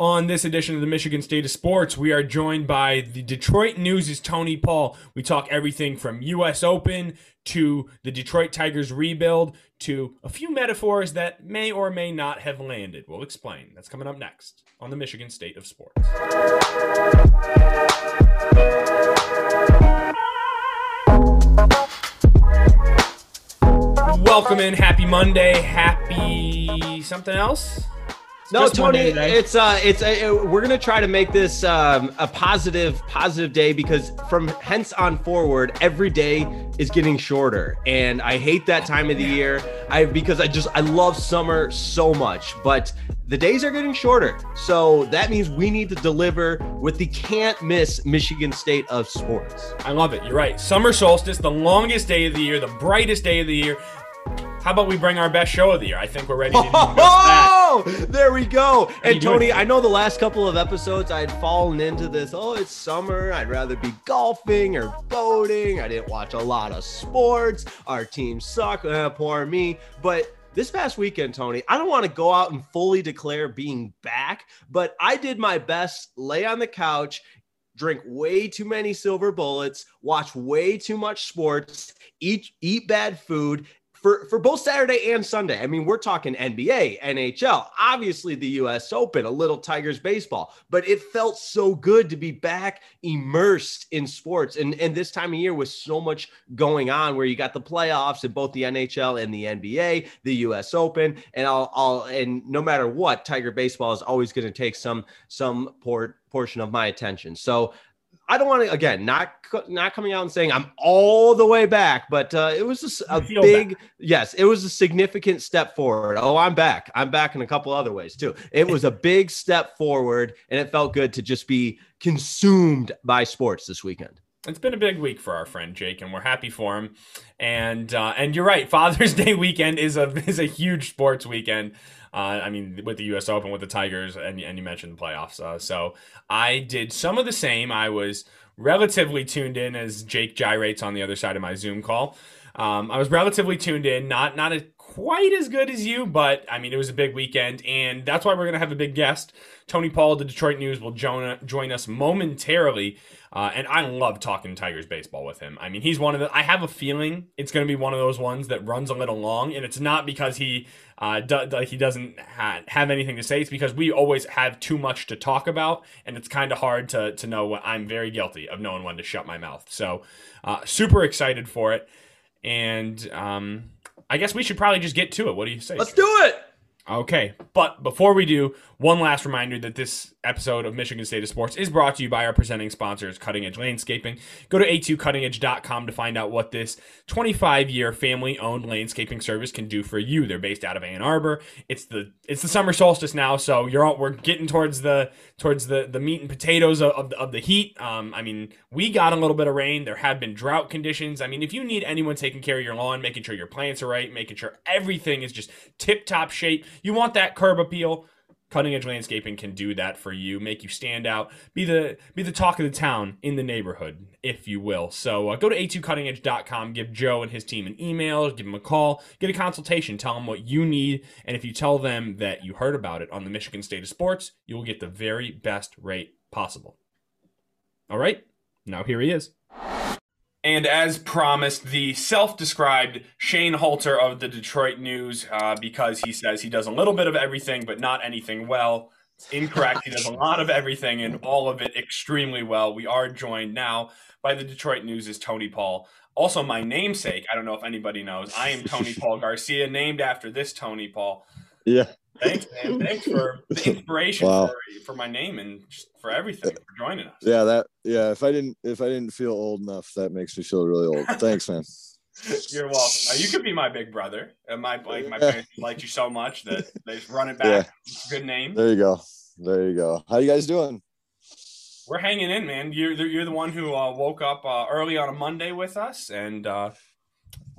On this edition of the Michigan State of Sports, we are joined by the Detroit News' Tony Paul. We talk everything from U.S. Open to the Detroit Tigers rebuild to a few metaphors that may or may not have landed. We'll explain. That's coming up next on the Michigan State of Sports. Welcome in. Happy Monday. Happy something else? No, Tony, it's uh, it's uh, we're gonna try to make this um, a positive, positive day because from hence on forward, every day is getting shorter, and I hate that time of the year. I because I just I love summer so much, but the days are getting shorter, so that means we need to deliver with the can't miss Michigan State of sports. I love it. You're right. Summer solstice, the longest day of the year, the brightest day of the year. How about we bring our best show of the year? I think we're ready to do Oh, there we go. And Tony, I know the last couple of episodes I had fallen into this. Oh, it's summer. I'd rather be golfing or boating. I didn't watch a lot of sports. Our team suck. Uh, poor me. But this past weekend, Tony, I don't want to go out and fully declare being back, but I did my best, lay on the couch, drink way too many silver bullets, watch way too much sports, eat eat bad food, for for both Saturday and Sunday. I mean, we're talking NBA, NHL, obviously the US Open, a little Tigers baseball, but it felt so good to be back immersed in sports. And and this time of year with so much going on where you got the playoffs in both the NHL and the NBA, the US Open, and I'll I'll and no matter what, Tiger baseball is always going to take some some port portion of my attention. So I don't want to again not not coming out and saying I'm all the way back, but uh, it was a, a big back. yes, it was a significant step forward. Oh, I'm back. I'm back in a couple other ways too. It was a big step forward, and it felt good to just be consumed by sports this weekend. It's been a big week for our friend Jake, and we're happy for him. And uh, and you're right, Father's Day weekend is a is a huge sports weekend. Uh, I mean, with the U.S. Open, with the Tigers, and, and you mentioned the playoffs. Uh, so I did some of the same. I was relatively tuned in as Jake gyrates on the other side of my Zoom call. Um, I was relatively tuned in, not not a, quite as good as you, but I mean, it was a big weekend, and that's why we're going to have a big guest. Tony Paul the Detroit News will join, join us momentarily. Uh, and I love talking Tigers baseball with him. I mean, he's one of the. I have a feeling it's going to be one of those ones that runs a little long, and it's not because he uh, do, like he doesn't ha- have anything to say. It's because we always have too much to talk about, and it's kind of hard to to know what I'm very guilty of knowing when to shut my mouth. So, uh, super excited for it, and um, I guess we should probably just get to it. What do you say? Let's do it. Okay, but before we do, one last reminder that this episode of Michigan State of Sports is brought to you by our presenting sponsors, Cutting Edge Landscaping. Go to a2cuttingedge.com to find out what this 25 year family owned landscaping service can do for you. They're based out of Ann Arbor. It's the it's the summer solstice now, so you're all, we're getting towards the towards the the meat and potatoes of, of, the, of the heat. Um, I mean, we got a little bit of rain. There have been drought conditions. I mean, if you need anyone taking care of your lawn, making sure your plants are right, making sure everything is just tip top shape, you want that curb appeal Cutting Edge Landscaping can do that for you, make you stand out, be the be the talk of the town in the neighborhood, if you will. So uh, go to a2cuttingedge.com, give Joe and his team an email, give them a call, get a consultation, tell them what you need, and if you tell them that you heard about it on the Michigan State of Sports, you will get the very best rate possible. All right, now here he is. And as promised, the self described Shane Halter of the Detroit News, uh, because he says he does a little bit of everything, but not anything well. Incorrect. he does a lot of everything and all of it extremely well. We are joined now by the Detroit News' Tony Paul. Also, my namesake, I don't know if anybody knows, I am Tony Paul Garcia, named after this Tony Paul. Yeah. Thanks, man. Thanks for the inspiration wow. for, for my name and for everything for joining us. Yeah, that yeah. If I didn't if I didn't feel old enough, that makes me feel really old. Thanks, man. You're welcome. Now, you could be my big brother. And my like my parents liked you so much that they run it back. Yeah. Good name. There you go. There you go. How you guys doing? We're hanging in, man. You're the, you're the one who uh, woke up uh, early on a Monday with us, and uh,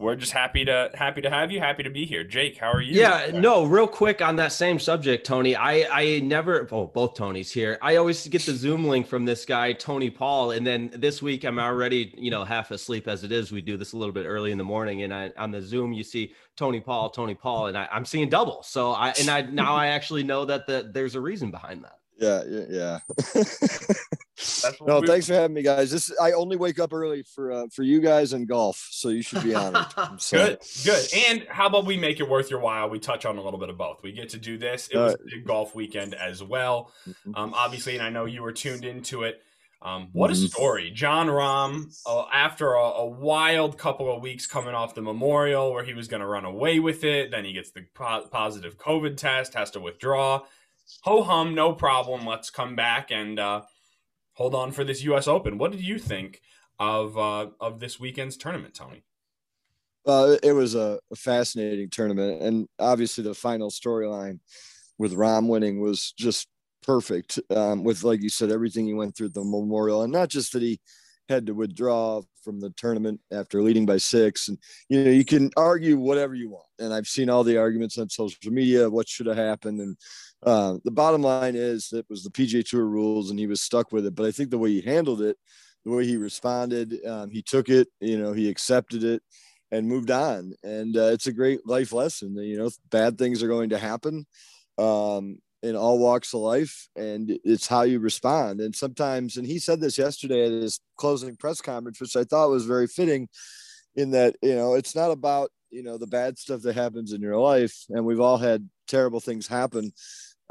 we're just happy to happy to have you happy to be here. Jake how are you? Yeah no real quick on that same subject tony i i never oh both tonys here. I always get the zoom link from this guy tony paul and then this week i'm already you know half asleep as it is. We do this a little bit early in the morning and I, on the zoom you see tony paul tony paul and I, i'm seeing double. So i and i now i actually know that the, there's a reason behind that Yeah, yeah, yeah. no, we, thanks for having me, guys. This I only wake up early for uh, for you guys and golf, so you should be honored. Good, good. And how about we make it worth your while? We touch on a little bit of both. We get to do this. It was a golf weekend as well, mm-hmm. um, obviously, and I know you were tuned into it. Um, what a mm-hmm. story. Jon Rahm, uh, after a, a, wild couple of weeks coming off the memorial where he was going to run away with it, then he gets the po- positive COVID test, has to withdraw. Ho hum, no problem. Let's come back and uh, hold on for this U.S. Open. What did you think of uh, of this weekend's tournament, Tony? Uh, it was a, fascinating tournament, and obviously the final storyline with Rahm winning was just perfect um, with like you said everything he went through the memorial and not just that he had to withdraw from the tournament after leading by six. And you know you can argue whatever you want. And i've seen all the arguments on social media what should have happened. And uh, the bottom line is it was the pga tour rules and he was stuck with it. But i think the way he handled it the way he responded um, he took it you know he accepted it and moved on. And uh, it's a great life lesson. You know bad things are going to happen. Um, in all walks of life and it's how you respond. And sometimes and he said this yesterday at his closing press conference which i thought was very fitting in that you know it's not about you know the bad stuff that happens in your life and we've all had terrible things happen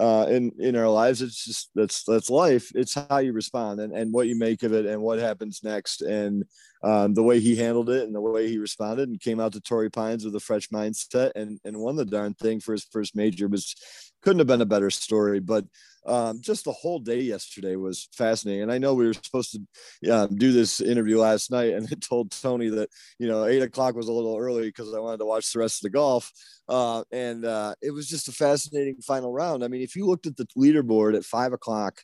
uh, in in our lives. It's just that's that's life. It's how you respond and, and what you make of it and what happens next. And um, the way he handled it and the way he responded and came out to Torrey Pines with a fresh mindset and and won the darn thing for his first major was couldn't have been a better story. But um, just the whole day yesterday was fascinating. And I know we were supposed to um, do this interview last night, and I told Tony that you know eight o'clock was a little early because I wanted to watch the rest of the golf. Uh, and uh, it was just a fascinating final round. I mean, if you looked at the leaderboard at five o'clock,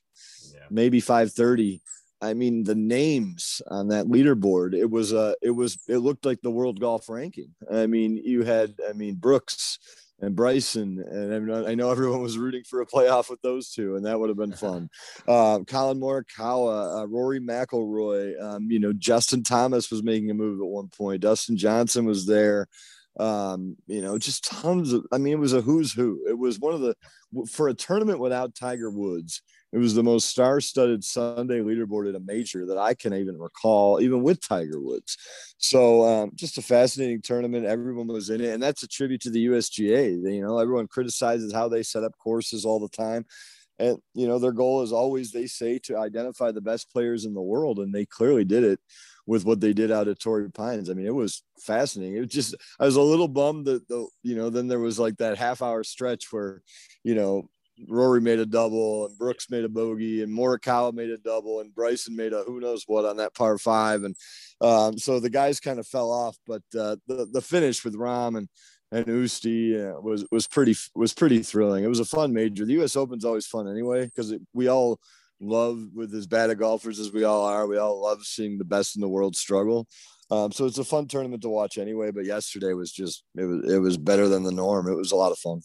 yeah. maybe five thirty. I mean, the names on that leaderboard, it was, uh, it was, it looked like the world golf ranking. I mean, you had, I mean, Brooks, and Bryson, and I know everyone was rooting for a playoff with those two, and that would have been fun. Uh, Collin Morikawa, uh, Rory McIlroy, um, you know, Justin Thomas was making a move at one point. Dustin Johnson was there. Um, you know, just tons of. I mean, it was a who's who. It was one of the for a tournament without Tiger Woods it was the most star-studded Sunday leaderboard at a major that I can even recall, even with Tiger Woods. So um, just a fascinating tournament. Everyone was in it, and that's a tribute to the USGA. You know, everyone criticizes how they set up courses all the time, and you know their goal is always, they say, to identify the best players in the world, and they clearly did it with what they did out at Torrey Pines. I mean, it was fascinating. It was just I was a little bummed that the you know then there was like that half hour stretch where you know Rory made a double and Brooks made a bogey and Morikawa made a double and Bryson made a who knows what on that par five. And um, so the guys kind of fell off, but uh, the, the finish with Rahm and, and Oosty uh, was, was pretty, was pretty thrilling. It was a fun major. The U S open's always fun anyway, because we all love with as bad of golfers as we all are. We all love seeing the best in the world struggle. Um, so it's a fun tournament to watch anyway. But yesterday was just it was it was better than the norm. It was a lot of fun.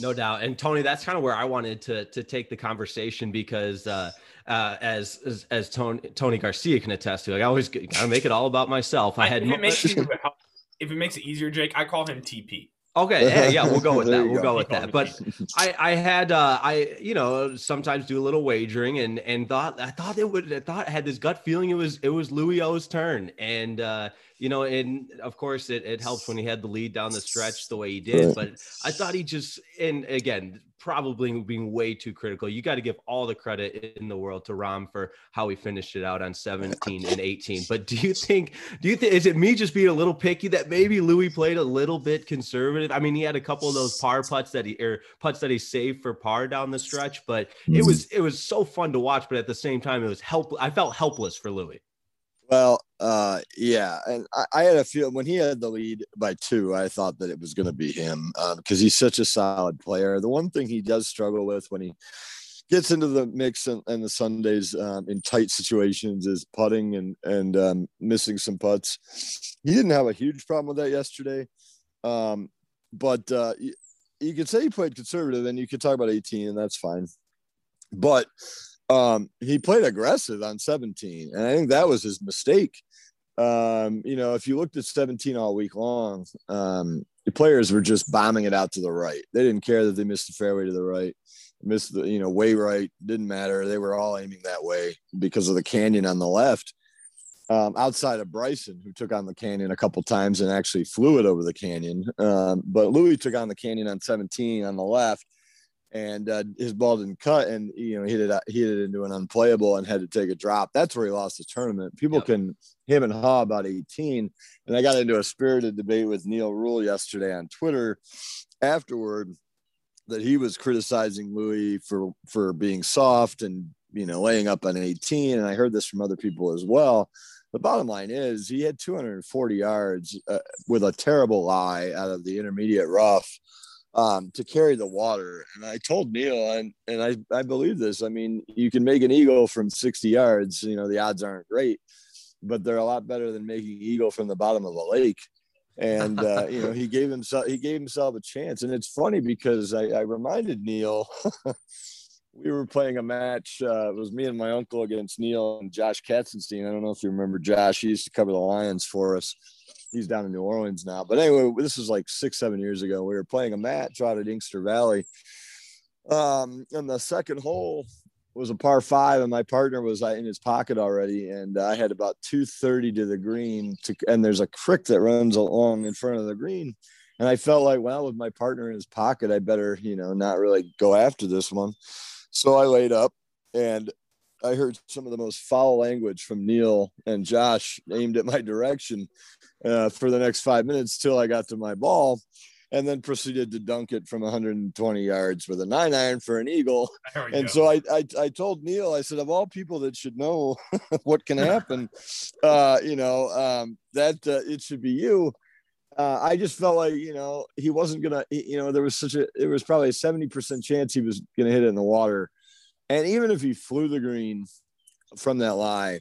No doubt. And Tony, that's kind of where I wanted to to take the conversation because uh, uh, as, as as Tony Tony Garcia can attest to, like I always gotta make it all about myself. I, I had if it, makes it, if it makes it easier, Jake, I call him TP. Okay, yeah, yeah, we'll go with that. We'll go, go with that. But I, I had, uh, I, you know, sometimes do a little wagering, and and thought I thought it would, I thought I had this gut feeling it was it was Louis O's turn, and uh, you know, and of course it, it helps when he had the lead down the stretch the way he did. But I thought he just, and again, probably being way too critical. You got to give all the credit in the world to Rahm for how he finished it out on 17 and 18. But do you think, do you think, is it me just being a little picky that maybe Louis played a little bit conservative? I mean, he had a couple of those par putts that he, or putts that he saved for par down the stretch, but it mm-hmm. was, it was so fun to watch. But at the same time, it was help. I felt helpless for Louis. Well, uh, yeah, and I, I, had a feel when he had the lead by two, I thought that it was going to be him because um, he's such a solid player. The one thing he does struggle with when he gets into the mix and, and the Sundays um, in tight situations is putting and and um, missing some putts. He didn't have a huge problem with that yesterday, um, but uh, you, you could say he played conservative, and you could talk about 18, and that's fine. But um, he played aggressive on 17, and I think that was his mistake. Um, you know, if you looked at 17 all week long, um, the players were just bombing it out to the right. They didn't care that they missed the fairway to the right. missed the you know way right didn't matter they were all aiming that way because of the canyon on the left um, outside of bryson who took on the canyon a couple times and actually flew it over the canyon um, but louis took on the canyon on 17 on the left and uh, his ball didn't cut and you know he hit it he hit it into an unplayable and had to take a drop that's where he lost the tournament people yep. can him and haw about 18 and i got into a spirited debate with neil rule yesterday on twitter afterward that he was criticizing Louis for for being soft and you know laying up on 18 and I heard this from other people as well. The bottom line is he had 240 yards uh, with a terrible lie out of the intermediate rough um, to carry the water. And I told Neil, and, and I, I believe this. I mean, you can make an eagle from 60 yards. You know, the odds aren't great, but they're a lot better than making eagle from the bottom of a lake and uh, you know he gave himself he gave himself a chance and it's funny because i, I reminded neil we were playing a match uh, it was me and my uncle against neil and josh katzenstein. I don't know if you remember josh he used to cover the lions for us. He's down in new orleans now. But anyway this was like six seven years ago. We were playing a match out at inkster valley. Um, on the second hole was a par five, and my partner was uh, in his pocket already, and I had about two thirty to the green. To and there's a creek that runs along in front of the green, and I felt like, well, with my partner in his pocket, I better, you know, not really go after this one. So I laid up, and I heard some of the most foul language from Neil and Josh aimed at my direction uh, for the next five minutes till I got to my ball and then proceeded to dunk it from 120 yards with a nine iron for an eagle. And go. so I, I, I told Neil, I said, of all people that should know what can happen, uh, you know, um, that uh, it should be you. Uh, I just felt like you know he wasn't gonna. You know, there was such a. It was probably a seventy percent chance he was gonna hit it in the water, and even if he flew the green from that lie,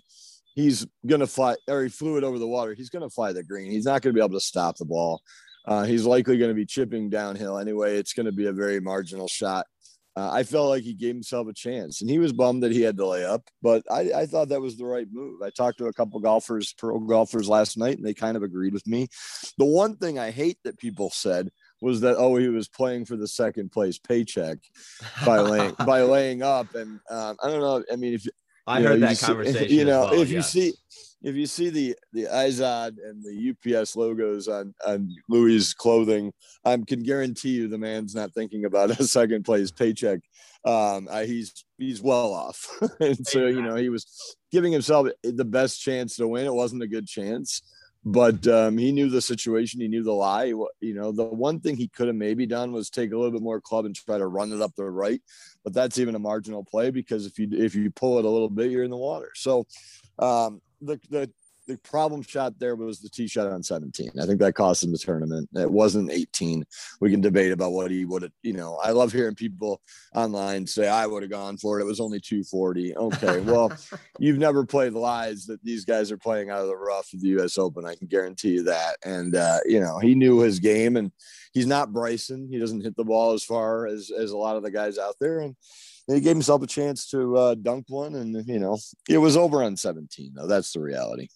he's gonna fly, or he flew it over the water. He's gonna fly the green. He's not gonna be able to stop the ball. Uh, he's likely going to be chipping downhill anyway. It's going to be a very marginal shot. Uh, I felt like he gave himself a chance, and he was bummed that he had to lay up. But I, I thought that was the right move. I talked to a couple golfers, pro golfers last night, and they kind of agreed with me. The one thing I hate that people said was that oh he was playing for the second place paycheck by laying by laying up, and um, I don't know. I mean, if I heard know, that conversation, you know, well, if yes. you see if you see the the Izod and the UPS logos on on Louis' clothing, I can guarantee you the man's not thinking about a second place paycheck. Um, I, he's he's well off, and so you know he was giving himself the best chance to win. It wasn't a good chance, but um, he knew the situation. He knew the lie. You know, the one thing he could have maybe done was take a little bit more club and try to run it up the right, but that's even a marginal play because if you if you pull it a little bit, you're in the water. So um, the the the problem shot there was the tee shot on 17. I think that cost him the tournament. It wasn't 18. We can debate about what he would have, you know, I love hearing people online say I would have gone for it. It was only 240. Okay. Well, you've never played lies that these guys are playing out of the rough of the US Open. I can guarantee you that. And, uh, you know, he knew his game and he's not Bryson. He doesn't hit the ball as far as, as a lot of the guys out there. And, he gave himself a chance to uh, dunk one, and you know it was over on 17. Though that's the reality.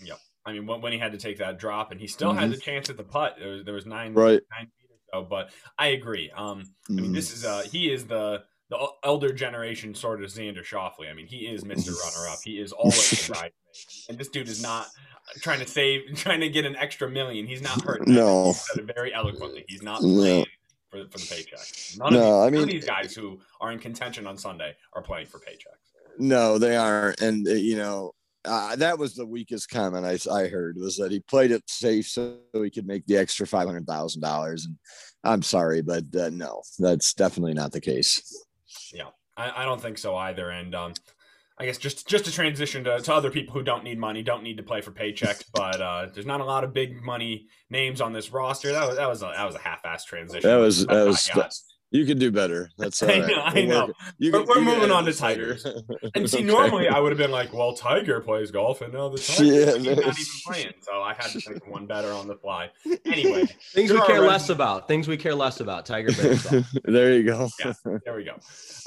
Yep. I mean, when, he had to take that drop, and he still mm-hmm. had the chance at the putt. There was, there was nine right. nine feet or so. But I agree. Um, mm-hmm. I mean, this is uh, he is the the elder generation sort of Xander Schauffele. I mean, he is Mister Runner Up. He is always the and this dude is not trying to save, trying to get an extra million. He's not hurt. No, he said it very eloquently. He's not playing. No for, for the paycheck. None, no, of these, I mean, these guys who are in contention on Sunday are playing for paychecks. No, they aren't. And, uh, you know, uh, that was the weakest comment I, I heard was that he played it safe so he could make the extra $500,000. And I'm sorry, but uh, no, that's definitely not the case. Yeah, I, I don't think so either. And, um, I guess just just to transition to, to other people who don't need money, don't need to play for paychecks, but uh, there's not a lot of big money names on this roster. That was that was a, that was a half-ass transition. That was that was you could do better. That's all right. I know. I know. You we're, we're moving on to Tiger. and see, okay. normally I would have been like, "Well, Tiger plays golf, and now the Tiger yeah, he's not even playing." So I had to pick one better on the fly. Anyway, things we care less about. Things we care less about. Tiger baseball. there you go. yeah, there we go.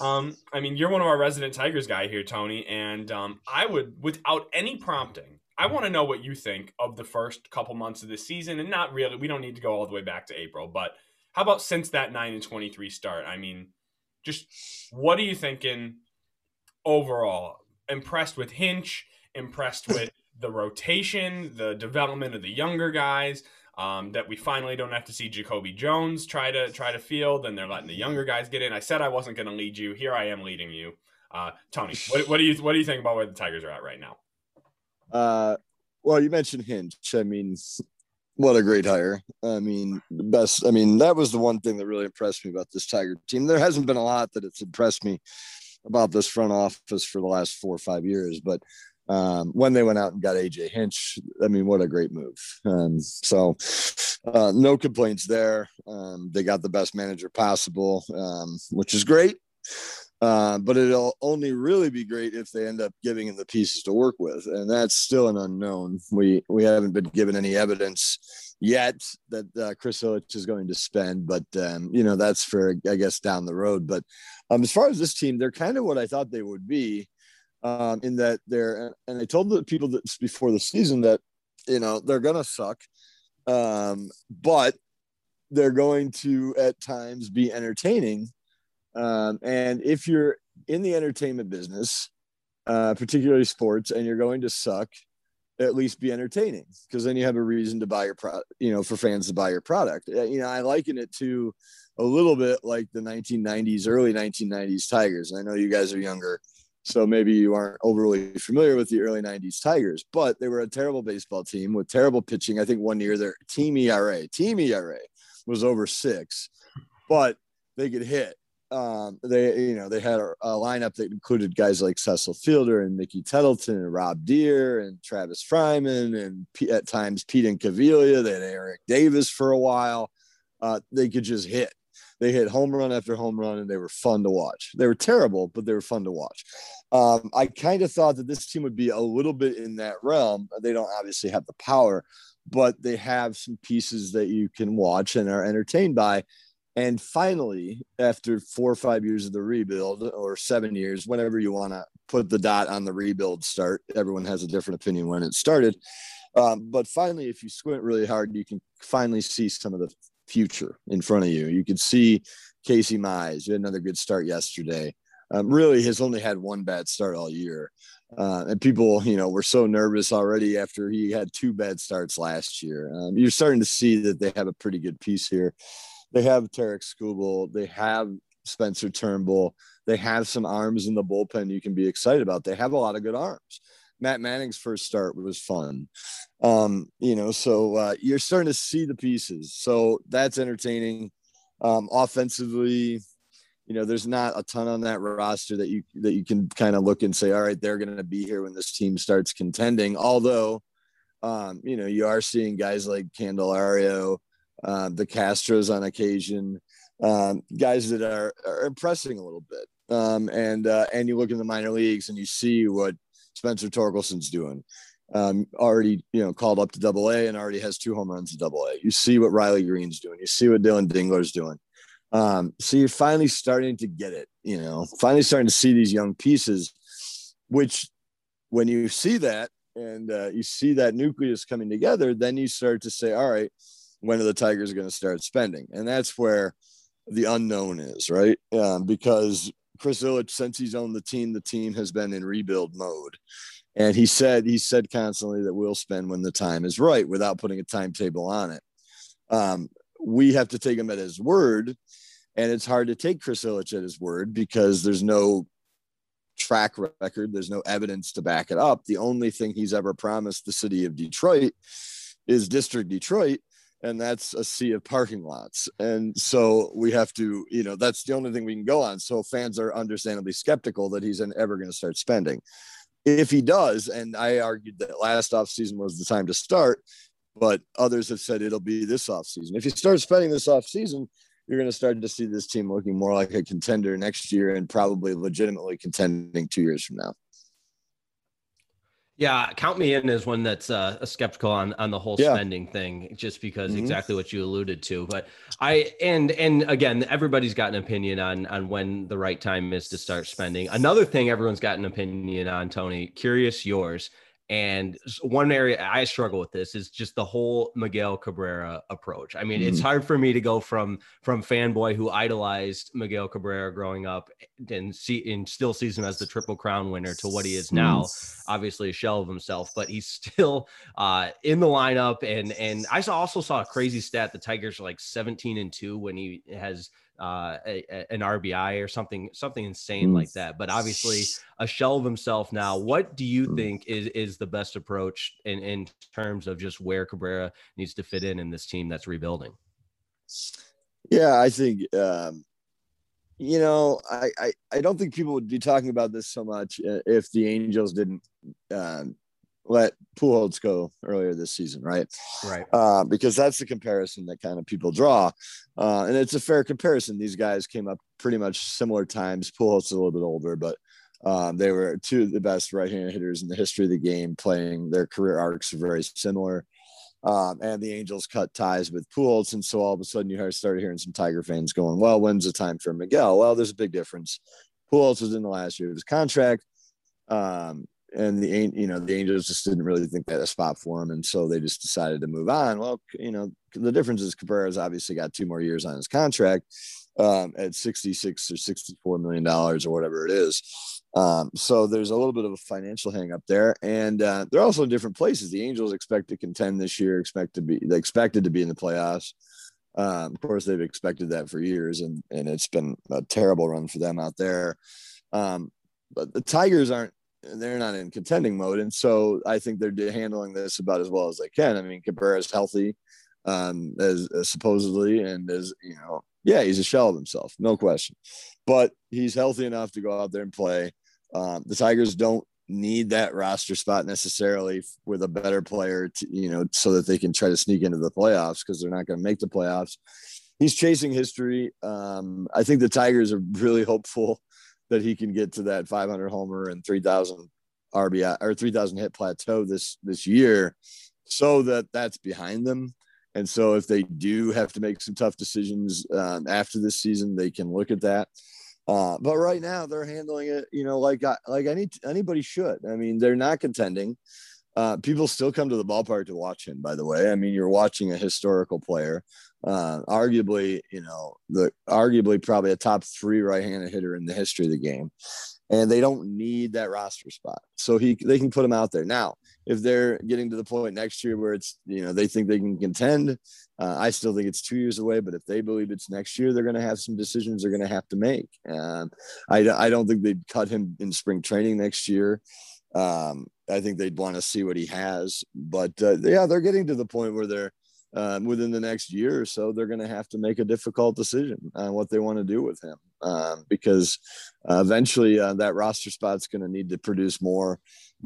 Um, I mean, you're one of our resident Tigers guy here, Tony, and um, I would, without any prompting, I want to know what you think of the first couple months of the season, and not really. We don't need to go all the way back to April, but how about since that nine and twenty three start? I mean, just what are you thinking overall? Impressed with Hinch? Impressed with the rotation, the development of the younger guys? Um, that we finally don't have to see Jacoby Jones try to try to field, and they're letting the younger guys get in. I said I wasn't going to lead you. Here I am leading you. Uh, Tony, what, what, do you what do you think about where the Tigers are at right now? Uh, well, you mentioned Hinch. I mean, what a great hire. I mean, the best. I mean, that was the one thing that really impressed me about this Tiger team. There hasn't been a lot that it's impressed me about this front office for the last four or five years, but um, when they went out and got AJ Hinch, I mean, what a great move. Um, so, uh, no complaints there. Um, they got the best manager possible, um, which is great. Uh, but it'll only really be great if they end up giving him the pieces to work with, and that's still an unknown. We we haven't been given any evidence yet that uh, Chris Ilitch is going to spend, but um, you know that's for I guess down the road. But um, as far as this team, they're kind of what I thought they would be, um, in that they're and I told the people that before the season that you know they're gonna suck, um, but they're going to at times be entertaining um, and if you're in the entertainment business, uh, particularly sports, and you're going to suck, at least be entertaining because then you have a reason to buy your product, you know, for fans to buy your product. Uh, you know, I liken it to a little bit like the 1990s, early 1990s Tigers. I know you guys are younger, so maybe you aren't overly familiar with the early 90s Tigers, but they were a terrible baseball team with terrible pitching. I think one year their team ERA, team ERA was over six, but they could hit um, they you know they had a, a, lineup that included guys like Cecil Fielder and Mickey Tettleton and Rob Deer and Travis Fryman and P- at times Pete and Incaviglia. They had Eric Davis for a while. Uh, they could just hit. They hit home run after home run, and they were fun to watch. They were terrible, but they were fun to watch. Um, I kind of thought that this team would be a little bit in that realm. They don't obviously have the power, but they have some pieces that you can watch and are entertained by. And finally, after four or five years of the rebuild, or seven years, whenever you want to put the dot on the rebuild start, everyone has a different opinion when it started. Um, but finally, if you squint really hard, you can finally see some of the future in front of you. You can see Casey Mize, had another good start yesterday. Um, really has only had one bad start all year. Uh, and people, you know, were so nervous already after he had two bad starts last year. Um, you're starting to see that they have a pretty good piece here they have Tarik Skubal, they have Spencer Turnbull, they have some arms in the bullpen you can be excited about. They have a lot of good arms. Matt Manning's first start was fun. Um, you know, so uh, you're starting to see the pieces. So that's entertaining. Um, offensively, you know, there's not a ton on that roster that you that you can kind of look and say, all right, they're going to be here when this team starts contending. Although, um, you know, you are seeing guys like Candelario, uh, the Castros on occasion, um, guys that are, are, impressing a little bit. Um, and uh, and you look in the minor leagues and you see what Spencer Torkelson's doing. Um, already, you know, called up to Double A and already has two home runs in Double A. You see what Riley Greene's doing. You see what Dillon Dingler's doing. Um, so you're finally starting to get it. You know, finally starting to see these young pieces, which when you see that and uh, you see that nucleus coming together, then you start to say, all right, when are the Tigers going to start spending? And that's where the unknown is, right? Um, because Chris Ilitch, since he's owned the team, the team has been in rebuild mode. And he said he said constantly that we'll spend when the time is right without putting a timetable on it. Um, we have to take him at his word, and it's hard to take Chris Ilitch at his word because there's no track record, there's no evidence to back it up. The only thing he's ever promised the city of Detroit is District Detroit, and that's a sea of parking lots. And so we have to, you know, that's the only thing we can go on. So fans are understandably skeptical that he's ever going to start spending. If he does, and I argued that last offseason was the time to start, but others have said it'll be this offseason. If he starts spending this offseason, you're going to start to see this team looking more like a contender next year and probably legitimately contending two years from now. Yeah, count me in as one that's uh, skeptical on on the whole yeah. spending thing, just because mm-hmm. exactly what you alluded to. But I and and again, everybody's got an opinion on on when the right time is to start spending. Another thing everyone's got an opinion on, Tony. Curious yours. And one area I struggle with this is just the whole Miguel Cabrera approach. I mean, mm-hmm. it's hard for me to go from from fanboy who idolized Miguel Cabrera growing up and see and still sees him as the triple crown winner to what he is now. Mm-hmm. Obviously a shell of himself, but he's still uh, in the lineup. And and I saw, also saw a crazy stat: the Tigers are like 17 and two when he has uh, a, a, an RBI or something, something insane like that. But obviously, a shell of himself now. What do you mm. think is is the best approach in in terms of just where Cabrera needs to fit in in this team that's rebuilding? Yeah, I think um, you know, I, I I don't think people would be talking about this so much uh, if the Angels didn't um, let Pujols go earlier this season, right? Right. Uh, because that's the comparison that kind of people draw, uh, and it's a fair comparison. These guys came up pretty much similar times. Pujols is a little bit older, but um, they were two of the best right-handed hitters in the history of the game. Playing their career arcs are very similar. Um, and the Angels cut ties with Pujols, and so all of a sudden you started hearing some Tiger fans going, "Well, when's the time for Miguel?" Well, there's a big difference. Pujols was in the last year of his contract. Um, and the you know the Angels just didn't really think had a spot for him, and so they just decided to move on. Well, you know the difference is Cabrera's obviously got two more years on his contract um, at 66 or 64 million dollars or whatever it is. Um, so there's a little bit of a financial hang up there, and uh, they're also in different places. The Angels expect to contend this year, expect to be they expected to be in the playoffs. Um, of course, they've expected that for years, and and it's been a terrible run for them out there. Um, but the Tigers aren't they're not in contending mode. And so I think they're handling this about as well as they can. I mean, Cabrera's healthy, um, as, as supposedly, and as you know, yeah, he's a shell of himself, no question. But he's healthy enough to go out there and play. Um, the Tigers don't need that roster spot necessarily with a better player, to, you know, so that they can try to sneak into the playoffs because they're not going to make the playoffs. He's chasing history. Um, I think the Tigers are really hopeful that he can get to that 500 homer and 3,000 RBI or 3,000 hit plateau this this year, so that that's behind them. And so, if they do have to make some tough decisions um, after this season, they can look at that. Uh, but right now, they're handling it, you know, like like any anybody should. I mean, they're not contending. Uh, people still come to the ballpark to watch him. By the way, I mean you're watching a historical player, uh, arguably, you know, the arguably probably a top three right-handed hitter in the history of the game, and they don't need that roster spot, so he they can put him out there now. If they're getting to the point next year where it's you know they think they can contend, uh, I still think it's two years away. But if they believe it's next year, they're going to have some decisions they're going to have to make. Um, I I don't think they'd cut him in spring training next year. Um, I think they'd want to see what he has. But uh, yeah, they're getting to the point where they're um, within the next year or so, they're going to have to make a difficult decision on what they want to do with him um, because uh, eventually uh, that roster spot's going to need to produce more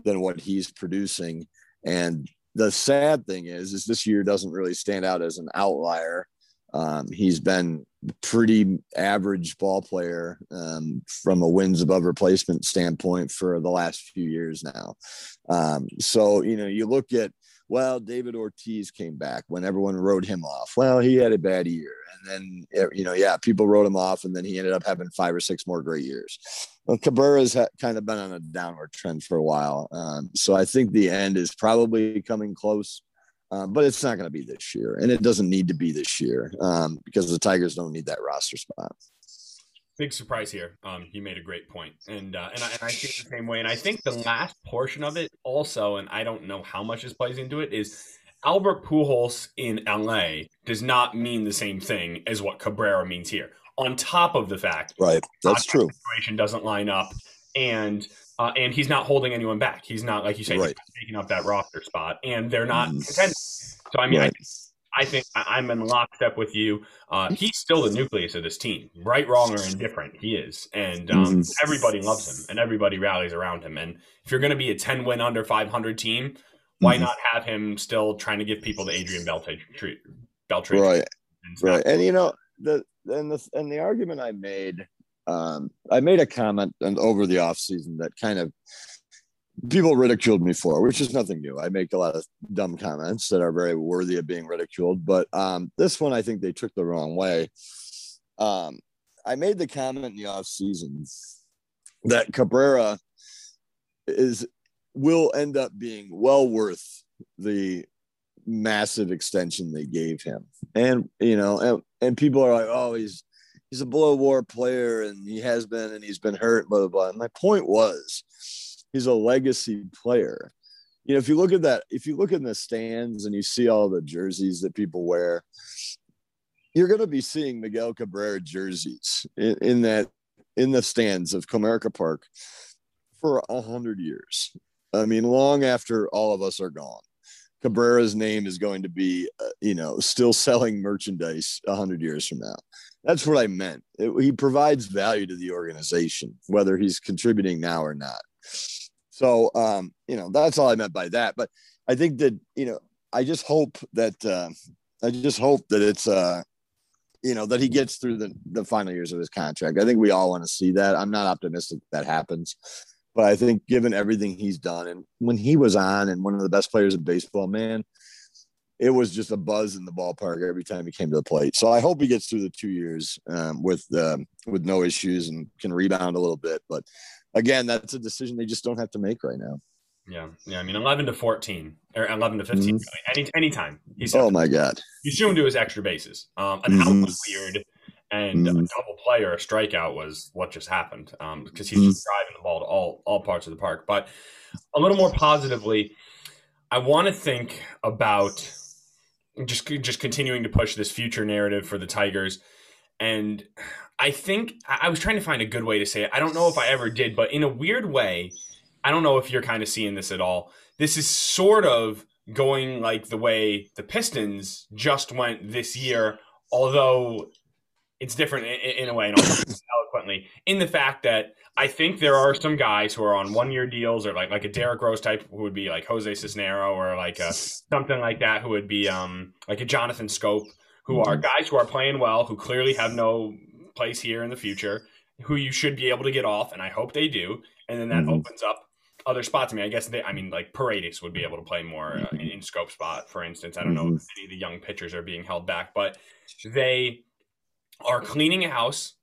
than what he's producing. And the sad thing is, is this year doesn't really stand out as an outlier. Um, he's been pretty average ball player um, from a wins above replacement standpoint for the last few years now. Um, so, you know, you look at, well, David Ortiz came back when everyone wrote him off. Well, he had a bad year. And then, eh, you know, yeah, people wrote him off and then he ended up having five or six more great years. Well, Cabrera's kind of been on a downward trend for a while. Um, so I think the end is probably coming close. Um, but it's not going to be this year, and it doesn't need to be this year um, because the Tigers don't need that roster spot. Big surprise here. Um, you made a great point, and uh, and I, and I see it the same way. And I think the last portion of it also, and I don't know how much this plays into it, is Albert Pujols in LA does not mean the same thing as what Cabrera means here. On top of the fact, right, that's true. Situation doesn't line up, and uh, and he's not holding anyone back. He's not like you say, right. taking up that roster spot, and they're not mm. contending. So I mean, right. I, I, think I'm in lockstep with you. Uh, he's still the nucleus of this team, right, wrong, or indifferent. He is, and um, mm. everybody loves him, and everybody rallies around him. And if you're going to be a 10 win under 500 team, why mm. not have him still trying to give people the Adrian Beltre treat? Beltre right, and right, and you know the and the and the argument I made um, I made a comment and over the off season that kind of people ridiculed me for, which is nothing new. I make a lot of dumb comments that are very worthy of being ridiculed, but um, this one I think they took the wrong way. Um, I made the comment in the off season that Cabrera is will end up being well worth the massive extension they gave him. And you know, and, and people are like, oh, he's he's a below war player and he has been and he's been hurt, blah blah blah. And my point was he's a legacy player. You know, if you look at that, if you look in the stands and you see all the jerseys that people wear, you're going to be seeing Miguel Cabrera jerseys in, in that in the stands of Comerica Park for a hundred years. I mean, long after all of us are gone, Cabrera's name is going to be, uh, you know, still selling merchandise a hundred years from now. That's what I meant. It, he provides value to the organization, whether he's contributing now or not. So, um, you know, that's all I meant by that. But I think that, you know, I just hope that, uh, I just hope that it's, uh, you know, that he gets through the, the final years of his contract. I think we all want to see that. I'm not optimistic that happens. But I think given everything he's done and when he was on and one of the best players in baseball, man, it was just a buzz in the ballpark every time he came to the plate. So I hope he gets through the two years um, with um, with no issues and can rebound a little bit. But again, that's a decision they just don't have to make right now. Yeah, yeah. I mean, eleven to fourteen or eleven to 15 mm-hmm. any anytime. He's oh my god. You assume to his extra bases. Um, and mm-hmm. was weird and mm-hmm. a double play or a strikeout was what just happened um, because he's mm-hmm. just driving the ball to all all parts of the park. But a little more positively, I want to think about just just continuing to push this future narrative for the Tigers, and I think I was trying to find a good way to say it. I don't know if I ever did, but in a weird way, I don't know if you're kind of seeing this at all. This is sort of going like the way the Pistons just went this year, although it's different in, in a way, and eloquently, in the fact that I think there are some guys who are on one year deals or like like a Derrick Rose type who would be like Jose Cisnero or like a, something like that who would be um like a Jonathan Schoop who are mm-hmm. guys who are playing well who clearly have no place here in the future who you should be able to get off and I hope they do and then that mm-hmm. opens up other spots. I mean, I guess they, I mean, like Paredes would be able to play more uh, in, in, Schoop spot, for instance. I don't know mm-hmm. if any of the young pitchers are being held back, but they are cleaning a house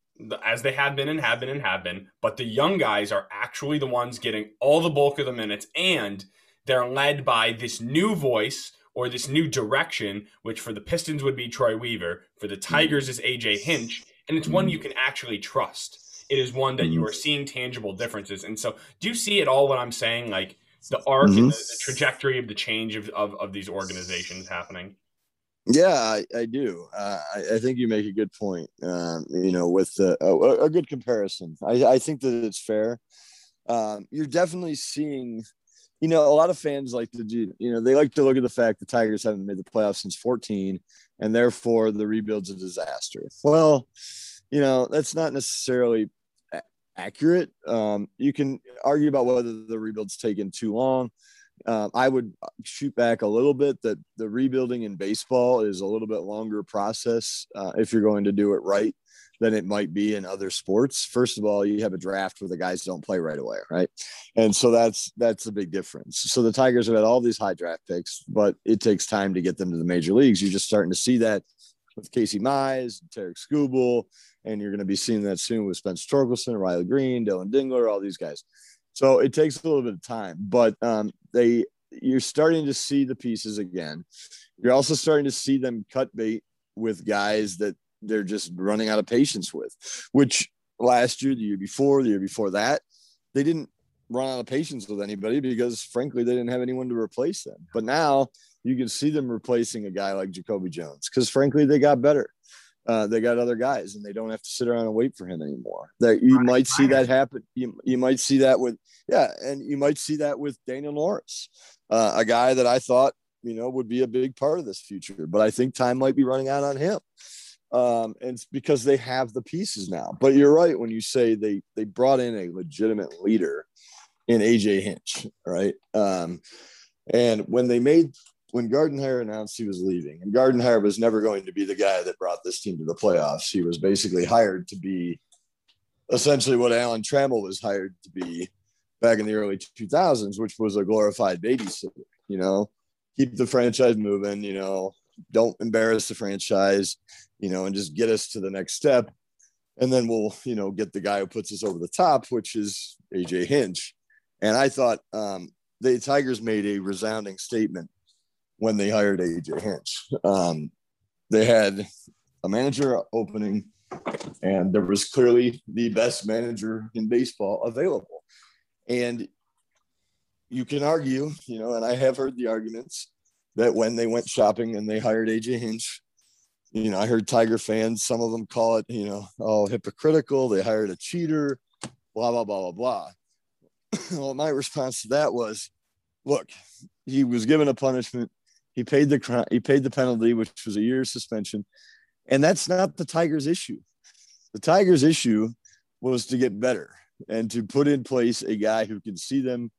as they have been and have been and have been, but the young guys are actually the ones getting all the bulk of the minutes and they're led by this new voice or this new direction, which for the Pistons would be Troy Weaver, for the Tigers is AJ Hinch, and it's one you can actually trust. It is one that you are seeing tangible differences. And so, do you see it all what I'm saying? Like the arc mm-hmm. and the, the, trajectory of the change of, of, of these organizations happening? Yeah, I, I do. Uh, I, I, think you make a good point. Um, you know, with a, a, good comparison, I, I, think that it's fair. Um, you're definitely seeing, you know, a lot of fans like to do, you know, they like to look at the fact the Tigers haven't made the playoffs since 14, and therefore the rebuild's a disaster. Well, you know, that's not necessarily accurate. Um, you can argue about whether the rebuild's taken too long. Um, I would shoot back a little bit that the rebuilding in baseball is a little bit longer process uh, if you're going to do it right than it might be in other sports. First of all, you have a draft where the guys don't play right away, right? And so that's that's a big difference. So the Tigers have had all these high draft picks, but it takes time to get them to the major leagues. You're just starting to see that with Casey Mize, Tarik Skubal, and you're going to be seeing that soon with Spence Torkelson, Riley Greene, Dillon Dingler, all these guys. So it takes a little bit of time, but um, they you're starting to see the pieces again. You're also starting to see them cut bait with guys that they're just running out of patience with, which last year, the year before, the year before that, they didn't run out of patience with anybody because frankly they didn't have anyone to replace them. But now you can see them replacing a guy like Jacoby Jones because frankly they got better uh, they got other guys and they don't have to sit around and wait for him anymore. That you might see that happen. You, you might see that with yeah, and you might see that with Daniel Norris, uh, a guy that I thought you know would be a big part of this future, but I think time might be running out on him. Um, and it's because they have the pieces now. But you're right when you say they they brought in a legitimate leader in AJ Hinch, right? Um, and when they made when Gardenhire announced he was leaving, and Gardenhire was never going to be the guy that brought this team to the playoffs. He was basically hired to be essentially what Alan Trammell was hired to be back in the early 2000s, which was a glorified babysitter. You know, keep the franchise moving. You know, don't embarrass the franchise. You know, and just get us to the next step, and then we'll you know get the guy who puts us over the top, which is AJ Hinch. And I thought um, the Tigers made a resounding statement when they hired AJ Hinch. Um, they had a manager opening, and there was clearly the best manager in baseball available. And you can argue, you know, and I have heard the arguments that when they went shopping and they hired AJ Hinch, you know, I heard Tiger fans, some of them call it, you know, oh, hypocritical. They hired a cheater, blah, blah, blah, blah, blah. well, my response to that was, look, he was given a punishment. He paid the he paid the penalty, which was a year's suspension, and that's not the Tigers' issue. The Tigers' issue was to get better and to put in place a guy who can see them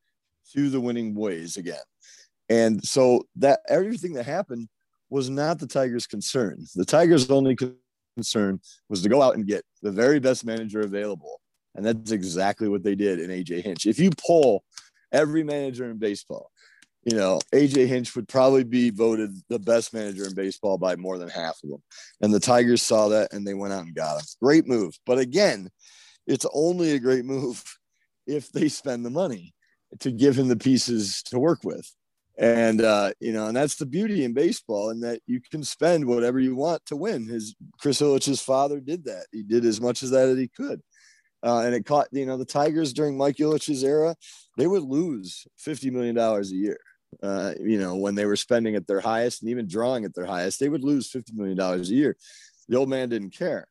to the winning ways again. And so that everything that happened was not the Tigers' concern. The Tigers' only concern was to go out and get the very best manager available. And that's exactly what they did in AJ Hinch. If you poll every manager in baseball, you know, AJ Hinch would probably be voted the best manager in baseball by more than half of them. And the Tigers saw that and they went out and got him. Great move. But again, it's only a great move if they spend the money to give him the pieces to work with. And uh, you know, and that's the beauty in baseball, and that you can spend whatever you want to win. His Chris Ilitch's father did that. He did as much as that as he could. Uh, and it caught, you know, the Tigers during Mike Ilitch's era, they would lose $50 million a year. Uh, you know, when they were spending at their highest and even drawing at their highest, they would lose $50 million a year. The old man didn't care.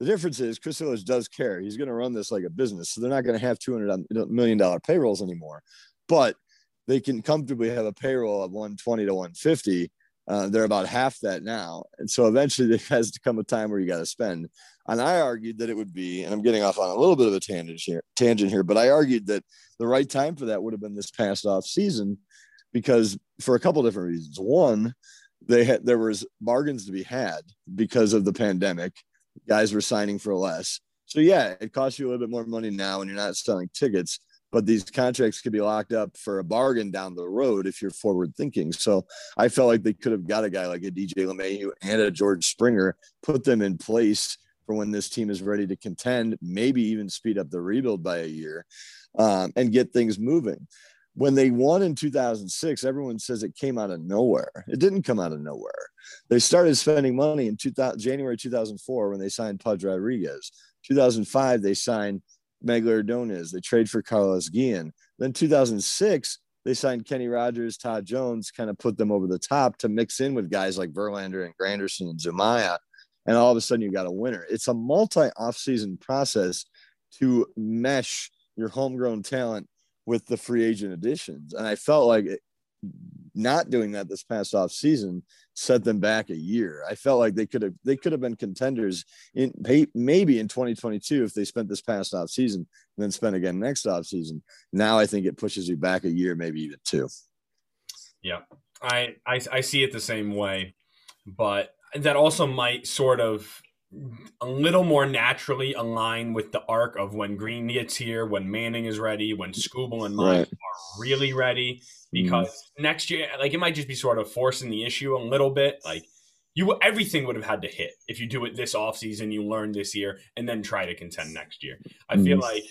The difference is Chris Ilitch does care. He's going to run this like a business. So they're not going to have $200 million payrolls anymore, but they can comfortably have a payroll of 120 to 150. Uh, they're about half that now. And so eventually there has to come a time where you got to spend. And I argued that it would be, and I'm getting off on a little bit of a tangent here, tangent here, but I argued that the right time for that would have been this past off season because for a couple different reasons. One, they had there was bargains to be had because of the pandemic guys were signing for less. So yeah, it costs you a little bit more money now when you're not selling tickets, but these contracts could be locked up for a bargain down the road if you're forward thinking. So I felt like they could have got a guy like a DJ LeMahieu and a George Springer, put them in place for when this team is ready to contend, maybe even speed up the rebuild by a year um, and get things moving when they won in 2006, everyone says it came out of nowhere. It didn't come out of nowhere. They started spending money in 2000, January 2004 when they signed Pudge Rodriguez. 2005, they signed Magglio Ordonez. They trade for Carlos Guillen. Then 2006, they signed Kenny Rogers, Todd Jones, kind of put them over the top to mix in with guys like Verlander and Granderson and Zumaya. And all of a sudden, you got a winner. It's a multi offseason process to mesh your homegrown talent with the free agent additions. And I felt like not doing that this past off season set them back a year. I felt like they could have they could have been contenders in maybe in 2022 if they spent this past off season and then spent again next off season. Now I think it pushes you back a year, maybe even two. Yeah, I I, I see it the same way, but that also might sort of a little more naturally align with the arc of when Greene gets here, when Manning is ready, when Skubal and Mize right. are really ready. Mm-hmm. Because mm. next year, like it might just be sort of forcing the issue a little bit. Like you, everything would have had to hit if you do it this offseason, you learn this year, and then try to contend next year. I mm. feel like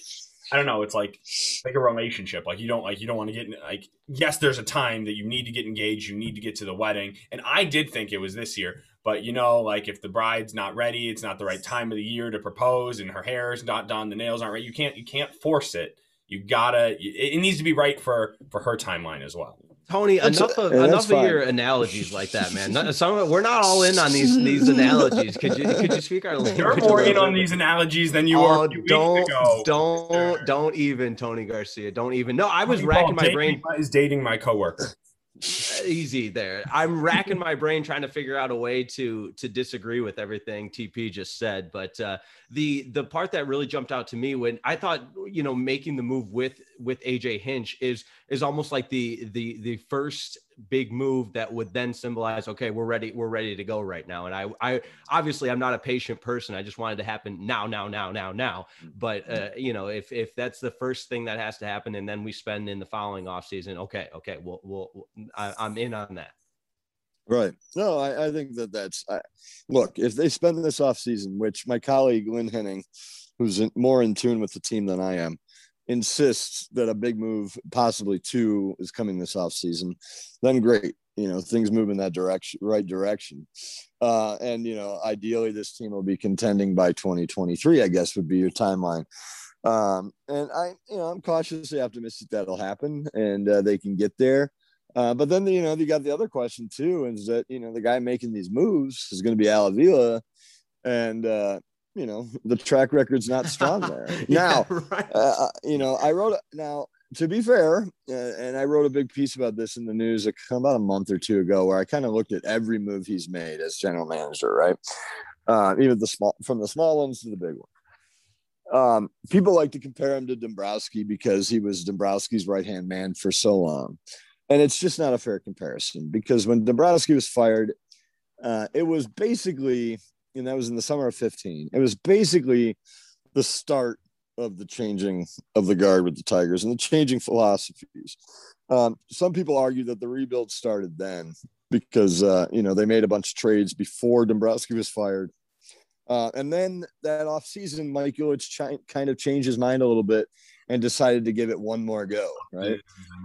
I don't know. It's like like a relationship. Like you don't like you don't want to get like yes, there's a time that you need to get engaged. You need to get to the wedding, and I did think it was this year. But you know, like if the bride's not ready, it's not the right time of the year to propose, and her hair is not done, the nails aren't right. You can't you can't force it. You gotta. It needs to be right for for her timeline as well. Tony, that's, enough of enough of your analogies like that, man. Some we're not all in on these these analogies. Could you could you speak our language? You're more in on these analogies than you oh, were. don't don't don't even Tony Garcia. Don't even. No, I was racking my brain. Is dating my coworker easy there. I'm racking my brain trying to figure out a way to to disagree with everything TP just said. But uh, the the part that really jumped out to me when I thought you know making the move with with AJ Hinch is is almost like the the the first big move that would then symbolize okay we're ready we're ready to go right now and i i obviously i'm not a patient person i just wanted to happen now now now now now but uh, you know if if that's the first thing that has to happen and then we spend in the following off season okay okay we'll, we'll I, i'm in on that Right. No, I, I think that that's I, look. If they spend this off season, which my colleague Lynn Henning, who's in, more in tune with the team than I am, insists that a big move, possibly two, is coming this off season, then great. You know, things move in that direction, right direction. Uh, and, you know, ideally this team will be contending by 2023, I guess would be your timeline. Um, and I, you know, I'm cautiously optimistic that'll happen and uh, they can get there. Uh, but then, you know, you got the other question too, is that, you know, the guy making these moves is going to be Al Avila. And, uh, you know the track record's not strong there. yeah, now, right. Uh, uh, you know, I wrote now. To be fair, uh, and I wrote a big piece about this in the news about a month or two ago, where I kind of looked at every move he's made as general manager, right? Uh, even the small, from the small ones to the big ones. Um, people like to compare him to Dombrowski because he was Dombrowski's right hand man for so long, and it's just not a fair comparison because when Dombrowski was fired, uh, it was basically and that was in the summer of 15. It was basically the start of the changing of the guard with the Tigers and the changing philosophies. Um, some people argue that the rebuild started then because uh, you know they made a bunch of trades before Dombrowski was fired. Uh, and then that offseason, Mike Ilitch ch- kind of changed his mind a little bit and decided to give it one more go, right?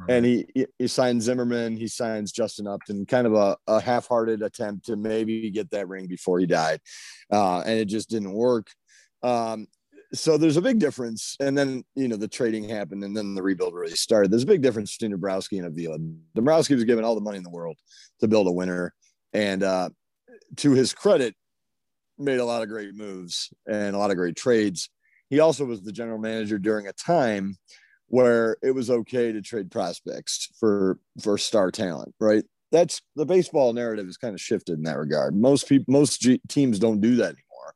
And he he signed Zimmermann, he signs Justin Upton, kind of a, a half-hearted attempt to maybe get that ring before he died, uh, and it just didn't work. Um, so there's a big difference, and then you know the trading happened, and then the rebuild really started. There's a big difference between Dombrowski and Avila. Dombrowski was given all the money in the world to build a winner, and uh, to his credit, made a lot of great moves and a lot of great trades he also was the general manager during a time where it was okay to trade prospects for for star talent, right? That's the baseball narrative has kind of shifted in that regard. Most people, most G- teams don't do that anymore.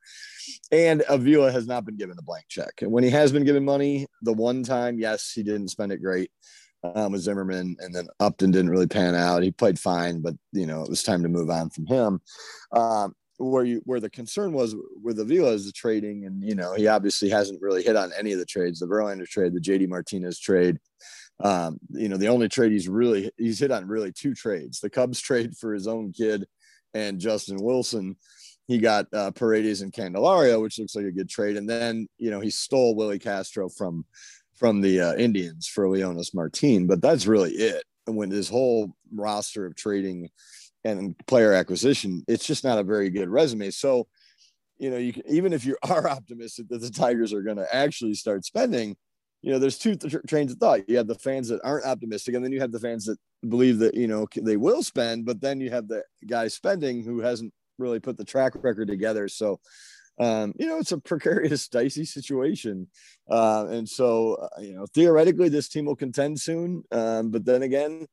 And Avila has not been given a blank check. And when he has been given money, the one time, yes, he didn't spend it great um, with Zimmermann, and then Upton didn't really pan out. He played fine, but you know it was time to move on from him. Um, where you where the concern was with Avila is the trading, and you know he obviously hasn't really hit on any of the trades, the Verlander trade, the JD Martinez trade. Um, you know, the only trade he's really he's hit on really two trades: the Cubs trade for his own kid and Justin Wilson. He got uh, Paredes and Candelario, which looks like a good trade, and then you know he stole Willi Castro from from the uh, Indians for Leonys Martin, but that's really it. And when his whole roster of trading and player acquisition, it's just not a very good resume. So, you know, you can, even if you are optimistic that the Tigers are going to actually start spending, you know, there's two th- trains of thought. You have the fans that aren't optimistic, and then you have the fans that believe that you know they will spend, but then you have the guy spending who hasn't really put the track record together. So, um, you know, it's a precarious, dicey situation. Uh, and so, uh, you know, theoretically, this team will contend soon. Um, but then again,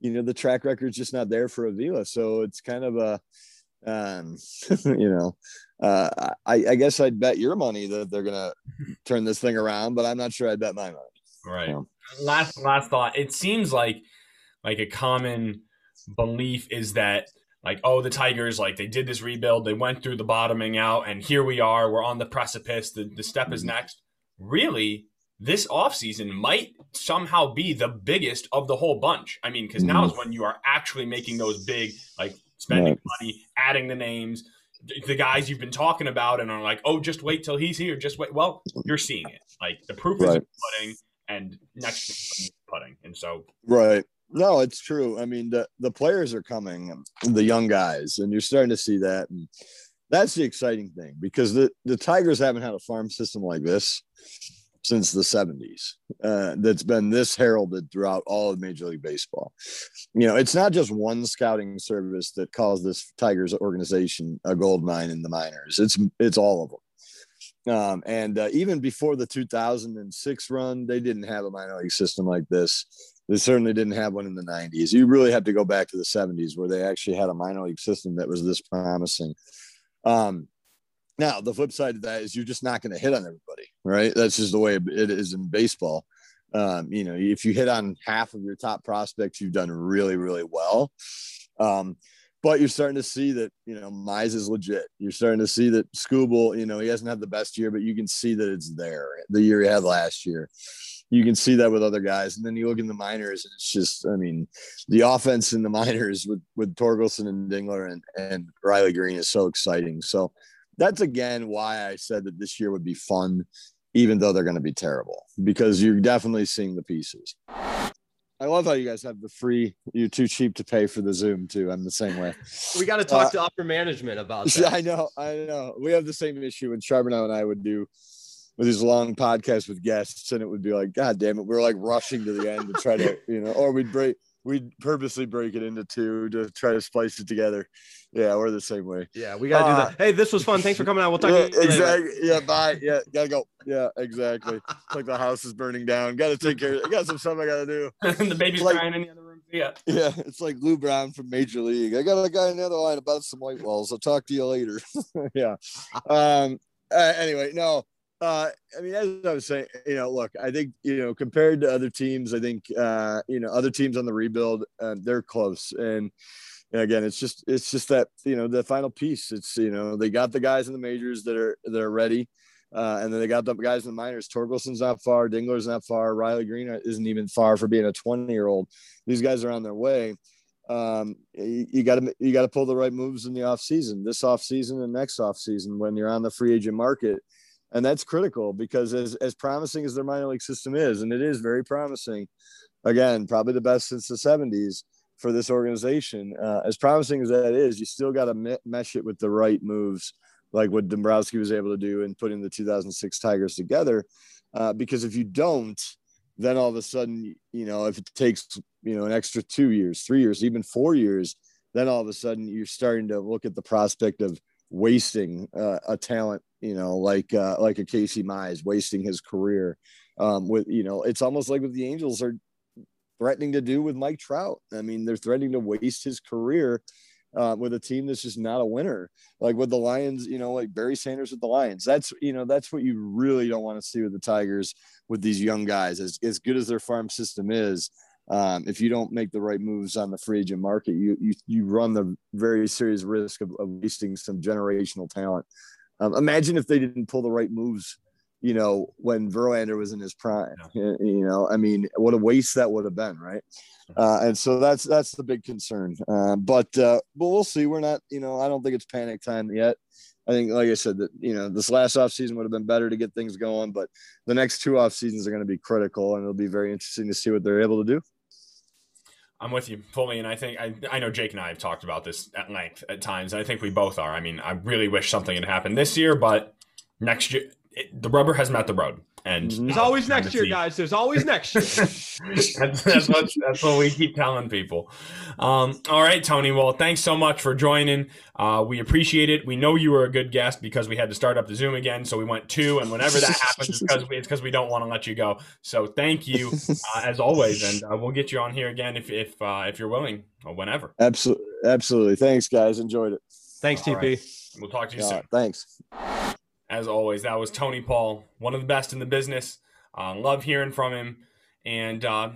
you know the track record's just not there for Avila, so it's kind of a um, you know, uh, I, I guess I'd bet your money that they're gonna turn this thing around, but I'm not sure I'd bet my money. Right. Last last thought. It seems like like a common belief is that like oh the Tigers like they did this rebuild, they went through the bottoming out, and here we are, we're on the precipice. The the step is mm-hmm. next. Really, this offseason might somehow be the biggest of the whole bunch. I mean, because now is mm-hmm. when you are actually making those big, like spending right. money, adding the names, the guys you've been talking about, and are like, oh, just wait till he's here. Just wait. Well, you're seeing it. Like the proof right. is putting, and next thing is putting. And so, right. No, it's true. I mean, the, the players are coming, the young guys, and you're starting to see that. And that's the exciting thing because the, the Tigers haven't had a farm system like this since the 70s uh, that's been this heralded throughout all of Major League Baseball. You know, it's not just one scouting service that calls this Tigers organization a gold mine in the minors. It's it's all of them. Um, and uh, even before the 2006 run, they didn't have a minor league system like this. They certainly didn't have one in the 90s. You really have to go back to the 70s where they actually had a minor league system that was this promising. Um, now, the flip side of that is you're just not going to hit on everybody, right? That's just the way it is in baseball. Um, you know, if you hit on half of your top prospects, you've done really, really well. Um, but you're starting to see that, you know, Mize is legit. You're starting to see that Skubal, you know, he hasn't had the best year, but you can see that it's there the year he had last year. You can see that with other guys. And then you look in the minors and it's just, I mean, the offense in the minors with, with Torkelson and Dingler and, and Riley Greene is so exciting. So, that's again why I said that this year would be fun, even though they're going to be terrible because you're definitely seeing the pieces. I love how you guys have the free. You're too cheap to pay for the Zoom too. I'm the same way. We got to talk uh, to upper management about that. I know, I know. We have the same issue when Charbonneau and I would do with these long podcasts with guests, and it would be like, God damn it, we're like rushing to the end to try to, you know, or we'd break, we'd purposely break it into two to try to splice it together. Yeah, we're the same way. Yeah, we gotta uh, do that. Hey, this was fun. Thanks for coming out. We'll talk. Yeah, exactly. Yeah, bye. Yeah, gotta go. Yeah, exactly. It's like the house is burning down. Gotta take care. I got some stuff I gotta do. the baby's like, crying in the other room. Yeah. Yeah, it's like Lou Brown from Major League. I got a guy in the other line about some white walls. I'll talk to you later. yeah. Um. Uh, anyway, no. Uh, I mean, as I was saying, you know, look, I think you know, compared to other teams, I think uh, you know, other teams on the rebuild, uh, they're close, and again, it's just it's just that you know the final piece. It's you know they got the guys in the majors that are that are ready, uh, and then they got the guys in the minors. Torkelson's not far, Dingler's not far, Riley Greene isn't even far for being a 20 year old. These guys are on their way. Um, you got to you got to pull the right moves in the off season, this off season and next off season when you're on the free agent market, and that's critical because as as promising as their minor league system is, and it is very promising. Again, probably the best since the 70s for this organization. Uh, as promising as that is, you still got to me- mesh it with the right moves, like what Dombrowski was able to do in putting the 2006 Tigers together. Uh, because if you don't, then all of a sudden, you know, if it takes, you know, an extra two years, three years, even four years, then all of a sudden you're starting to look at the prospect of wasting uh, a talent, you know, like uh, like a Casey Mize wasting his career. Um, with you know, it's almost like what the Angels are threatening to do with Mike Trout. I mean, they're threatening to waste his career uh, with a team that's just not a winner. Like with the Lions, you know, like Barry Sanders with the Lions. That's you know that's what you really don't want to see with the Tigers with these young guys. As as good as their farm system is, um, if you don't make the right moves on the free agent market, you you you run the very serious risk of, of wasting some generational talent. Um, imagine if they didn't pull the right moves you know, when Verlander was in his prime. Yeah. You know, I mean, what a waste that would have been, right? Uh, and so that's that's the big concern. Uh, but uh, but we'll see. We're not, you know, I don't think it's panic time yet. I think, like I said, that you know, this last off season would have been better to get things going, but the next two off seasons are going to be critical, and it'll be very interesting to see what they're able to do. I'm with you fully, and I think I, I know Jake and I have talked about this at length at times, and I think we both are. I mean, I really wish something had happened this year, but next year it, the rubber has met the road. And there's always next year, guys. There's always next year. that's, that's, what, that's what we keep telling people. Um, all right, Tony. Well, thanks so much for joining. Uh, we appreciate it. We know you were a good guest because we had to start up the Zoom again, so we went two. And whenever that happens, it's because we, we don't want to let you go. So thank you uh, as always, and uh, we'll get you on here again if if uh, if you're willing or whenever. Absolutely, absolutely. Thanks, guys. Enjoyed it. Thanks, TP. Right. We'll talk to you soon. Thanks as always, that was Tony Paul, one of the best in the business. Uh, love hearing from him, and uh,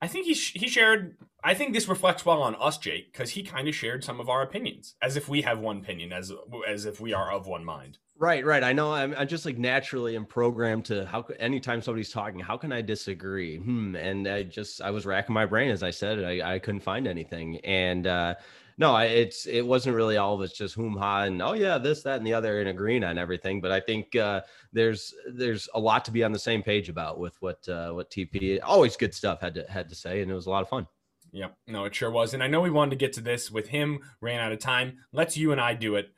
I think he sh- he shared. I think this reflects well on us, Jake, because he kind of shared some of our opinions, as if we have one opinion, as as if we are of one mind. Right, right. I know. I'm, I'm just like naturally am programmed to how. Anytime somebody's talking, how can I disagree? Hmm. And I just I was racking my brain as I said I I couldn't find anything, and uh, no, it's it wasn't really all of it's just whom ha and oh yeah, this, that, and the other, and agreeing on everything. But I think uh, there's there's a lot to be on the same page about with what uh, what TP always good stuff had to had to say, and it was a lot of fun. Yep, no, it sure was. And I know we wanted to get to this with him, ran out of time. Let's you and I do it.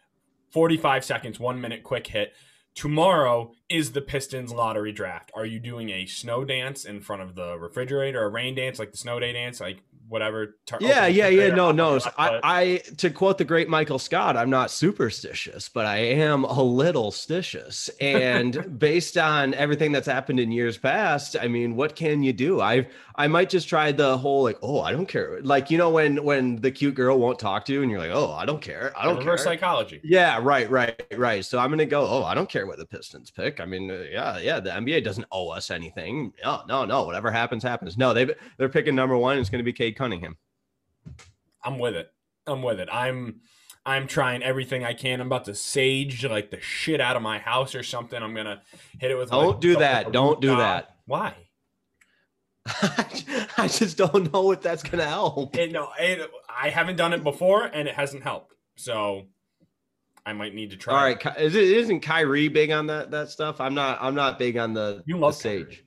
45 seconds, one minute, quick hit. Tomorrow is the Pistons lottery draft. Are you doing a snow dance in front of the refrigerator, a rain dance like the snow day dance? Like whatever. Tar- yeah, yeah, yeah. No, no. I, I, to quote the great Michael Scott, I'm not superstitious, but I am a little stitious. And based on everything that's happened in years past, I mean, what can you do? I, I might just try the whole like, oh, I don't care. Like you know when when the cute girl won't talk to you, and you're like, oh, I don't care. I don't Reverse care. psychology. Yeah, right, right, right. So I'm gonna go. Oh, I don't care what the Pistons pick. I mean, uh, yeah, yeah. The NBA doesn't owe us anything. No, no, no. Whatever happens, happens. No, they they're picking number one. It's gonna be Cade Cunningham. I'm with it. I'm with it. I'm I'm trying everything I can. I'm about to sage like the shit out of my house or something. I'm gonna hit it with. Don't like, do that. Don't do that. Why? I just don't know if that's gonna help. It, no, it, I haven't done it before, and it hasn't helped. So I might need to try. All right, is it isn't Kyrie big on that that stuff? I'm not. I'm not big on the, You the love sage.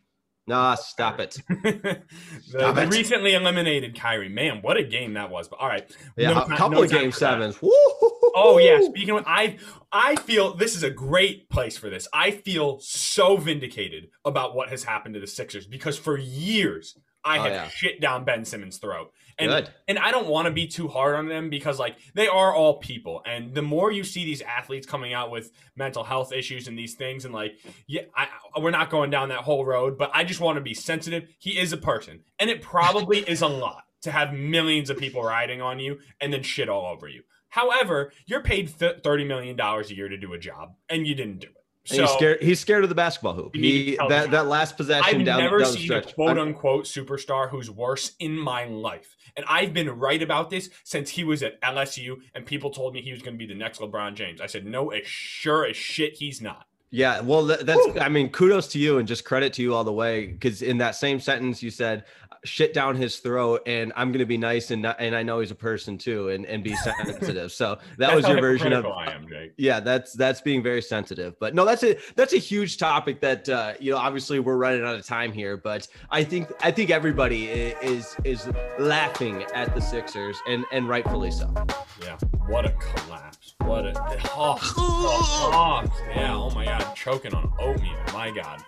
Nah, stop it. the, Stop the it. recently eliminated Kyrie. Man, what a game that was. But all right. Yeah, No a couple no of game sevens. Oh yeah, speaking of I I feel this is a great place for this. I feel so vindicated about what has happened to the Sixers because for years I Oh, have yeah. shit down Ben Simmons' throat. And Good. and I don't want to be too hard on them because like they are all people and the more you see these athletes coming out with mental health issues and these things and like yeah I, we're not going down that whole road but I just want to be sensitive he is a person and it probably is a lot to have millions of people riding on you and then shit all over you however you're paid 30 million dollars a year to do a job and you didn't do it so he's scared. He's scared of the basketball hoop. You need to He that that last possession down stretch. I've down, never down the seen a quote unquote superstar who's worse in my life. And I've been right about this since he was at LSU and people told me he was going to be the next LeBron James. I said, no, as sure as shit he's not. Yeah, well, that, that's. I mean, kudos to you and just credit to you all the way. Because in that same sentence, you said shit down his throat, and I'm gonna be nice and not, and I know he's a person too, and and be sensitive. So that was your version of. I am. Yeah, that's that's being very sensitive. But no, that's a that's a huge topic that uh, you know. Obviously, we're running out of time here, but I think I think everybody is is laughing at the Sixers, and and rightfully so. Yeah. What a collapse. What a. Oh, oh, yeah. Oh my God. I'm Choking on oatmeal. My God.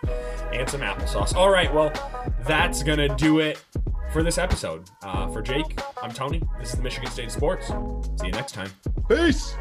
And some applesauce. All right. Well, that's going to do it for this episode. Uh, for Jake, I'm Tony. This is the Michigan State Sports. See you next time. Peace.